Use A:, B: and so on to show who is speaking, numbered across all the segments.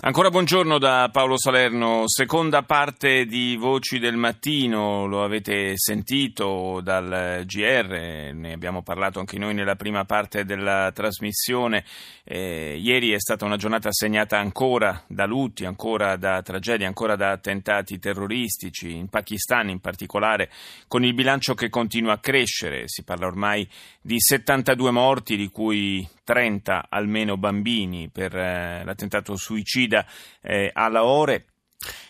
A: Ancora buongiorno da Paolo Salerno, seconda parte di Voci del Mattino, lo avete sentito dal GR, ne abbiamo parlato anche noi nella prima parte della trasmissione. Eh, ieri è stata una giornata segnata ancora da lutti, ancora da tragedie, ancora da attentati terroristici, in Pakistan in particolare, con il bilancio che continua a crescere. Si parla ormai di 72 morti, di cui 30 almeno bambini per eh, l'attentato suicida eh, a Lahore.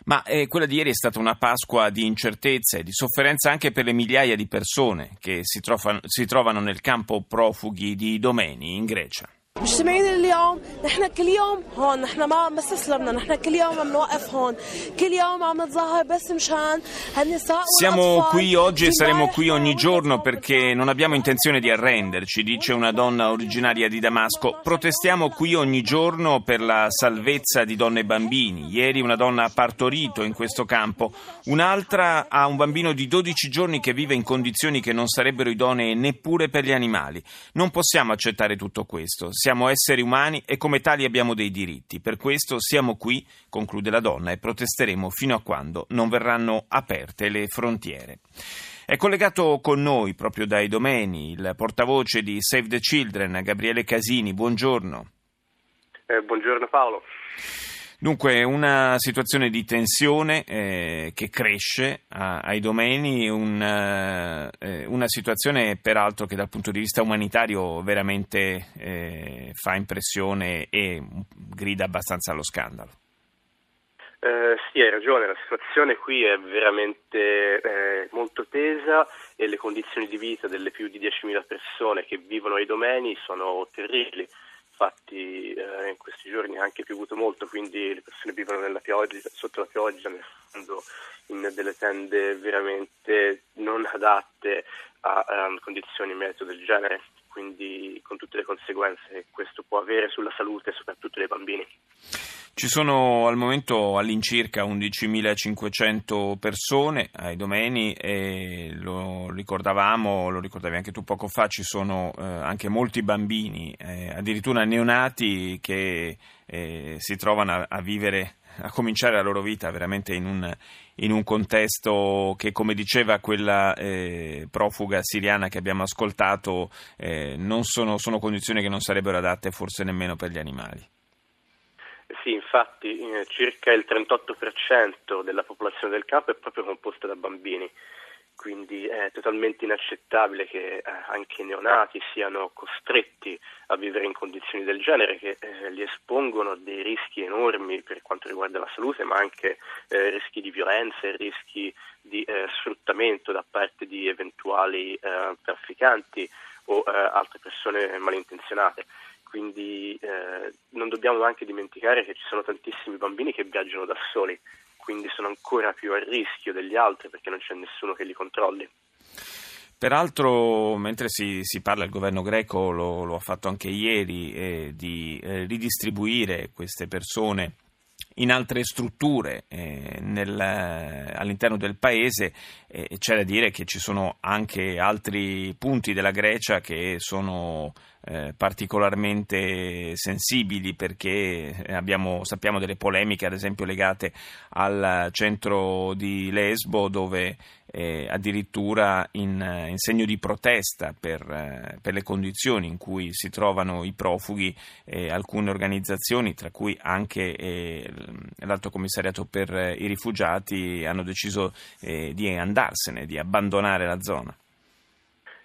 A: Ma eh, quella di ieri è stata una Pasqua di incertezza e di sofferenza anche per le migliaia di persone che si, trovano, si trovano nel campo profughi di Domeni in Grecia.
B: مجتمعين اليوم نحن كل يوم هون نحن ما ما استسلمنا نحن كل يوم عم نوقف هون كل يوم عم نتظاهر بس مشان هالنساء
A: Siamo qui oggi e saremo qui ogni giorno perché non abbiamo intenzione di arrenderci, dice una donna originaria di Damasco. Protestiamo qui ogni giorno per la salvezza di donne e bambini. Ieri una donna ha partorito in questo campo, un'altra ha un bambino di 12 giorni che vive in condizioni che non sarebbero idonee neppure per gli animali. Non possiamo accettare tutto questo siamo esseri umani e come tali abbiamo dei diritti. Per questo siamo qui, conclude la donna, e protesteremo fino a quando non verranno aperte le frontiere. È collegato con noi proprio dai domeni il portavoce di Save the Children, Gabriele Casini. Buongiorno.
C: Eh, buongiorno Paolo.
A: Dunque, una situazione di tensione eh, che cresce a, ai domeni, un, eh, una situazione peraltro che dal punto di vista umanitario veramente eh, fa impressione e grida abbastanza allo scandalo.
C: Eh, sì, hai ragione, la situazione qui è veramente eh, molto tesa e le condizioni di vita delle più di 10.000 persone che vivono ai domeni sono terribili infatti eh, in questi giorni ha anche piovuto molto, quindi le persone vivono nella pioggia, sotto la pioggia, nel fondo, in delle tende veramente non adatte a, a condizioni meteo del genere, quindi con tutte le conseguenze che questo può avere sulla salute soprattutto dei bambini.
A: Ci sono al momento all'incirca 11.500 persone ai domeni e lo ricordavamo, lo ricordavi anche tu poco fa, ci sono eh, anche molti bambini, eh, addirittura neonati che eh, si trovano a, a, vivere, a cominciare la loro vita veramente in un, in un contesto che, come diceva quella eh, profuga siriana che abbiamo ascoltato, eh, sono, sono condizioni che non sarebbero adatte forse nemmeno per gli animali.
C: Infatti eh, circa il 38% della popolazione del campo è proprio composta da bambini, quindi è totalmente inaccettabile che eh, anche i neonati siano costretti a vivere in condizioni del genere che eh, li espongono a dei rischi enormi per quanto riguarda la salute, ma anche eh, rischi di violenza e rischi di eh, sfruttamento da parte di eventuali eh, trafficanti o altre persone malintenzionate quindi eh, non dobbiamo anche dimenticare che ci sono tantissimi bambini che viaggiano da soli, quindi sono ancora più a rischio degli altri perché non c'è nessuno che li controlli.
A: Peraltro, mentre si, si, parla, il governo greco lo, lo ha fatto anche ieri, eh, di eh, ridistribuire queste persone in altre strutture eh, nel, all'interno del paese eh, c'è da dire che ci sono anche altri punti della Grecia che sono eh, particolarmente sensibili perché abbiamo, sappiamo delle polemiche ad esempio legate al centro di Lesbo dove eh, addirittura in, in, segno di protesta per, eh, per, le condizioni in cui si trovano i profughi eh, alcune organizzazioni tra cui anche eh, l'Alto Commissariato per i rifugiati hanno deciso eh, di andarsene, di abbandonare la zona.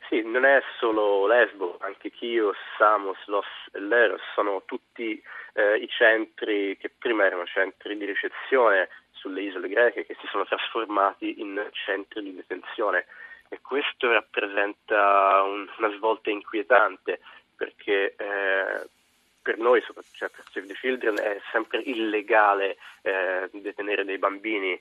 C: Sì, non è solo Lesbo, anche Chios, Samos, Los Leros sono tutti eh, i centri che prima erano centri di ricezione sulle isole greche che si sono trasformati in centri di detenzione. E questo rappresenta un, una svolta inquietante perché eh, per noi, cioè per Save the Children, è sempre illegale eh, detenere dei bambini.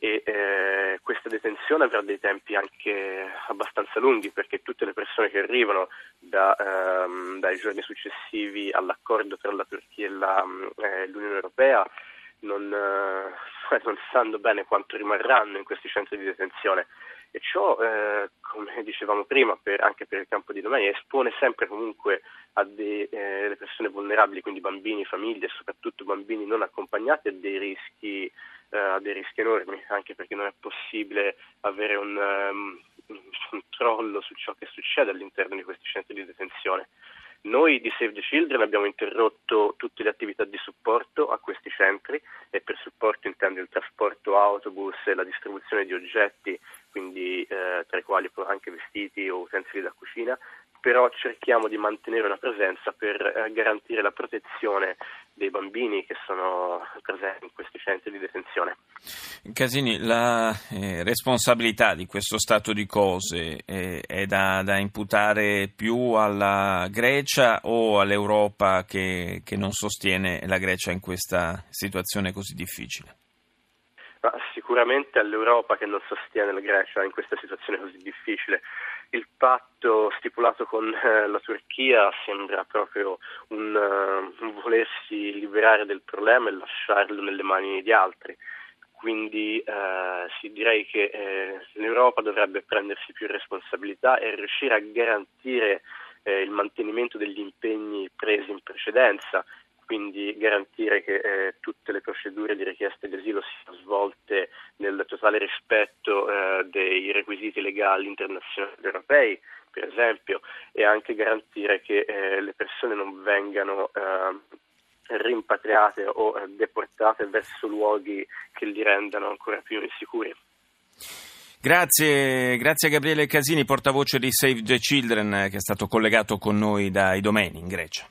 C: E eh, questa detenzione avrà dei tempi anche abbastanza lunghi perché tutte le persone che arrivano da, ehm, dai giorni successivi all'accordo tra la Turchia e la, eh, l'Unione Europea non, non sanno bene quanto rimarranno in questi centri di detenzione e ciò, eh, come dicevamo prima, per, anche per il campo di domani, espone sempre comunque a delle eh, persone vulnerabili, quindi bambini, famiglie, soprattutto bambini non accompagnati, a dei rischi, eh, dei rischi enormi, anche perché non è possibile avere un, um, un controllo su ciò che succede all'interno di questi centri di detenzione. Noi di Save the Children abbiamo interrotto tutte le attività di supporto a questi centri e per supporto intendo il trasporto autobus e la distribuzione di oggetti, quindi eh, tra i quali anche vestiti o utensili da cucina, però cerchiamo di mantenere una presenza per eh, garantire la protezione dei bambini che sono presenti in questi centri di detenzione.
A: Casini, la eh, responsabilità di questo stato di cose eh, è da, da, imputare più alla Grecia o all'Europa che, che non sostiene la Grecia in questa situazione così difficile?
C: Sicuramente all'Europa che non sostiene la Grecia in questa situazione così difficile. Il patto stipulato con eh, la Turchia sembra proprio un, uh, un, volersi liberare del problema e lasciarlo nelle mani di altri. Quindi eh, sì, direi che eh, l'Europa dovrebbe prendersi più responsabilità e riuscire a garantire eh, il mantenimento degli impegni presi in precedenza quindi garantire che eh, tutte le procedure di richiesta di asilo siano svolte nel totale rispetto eh, dei requisiti legali internazionali europei, per esempio, e anche garantire che eh, le persone non vengano ehm, rimpatriate o eh, deportate verso luoghi che li rendano ancora più insicuri.
A: Grazie, grazie a Gabriele Casini, portavoce di Save the Children, che è stato collegato con noi da Idomeni in Grecia.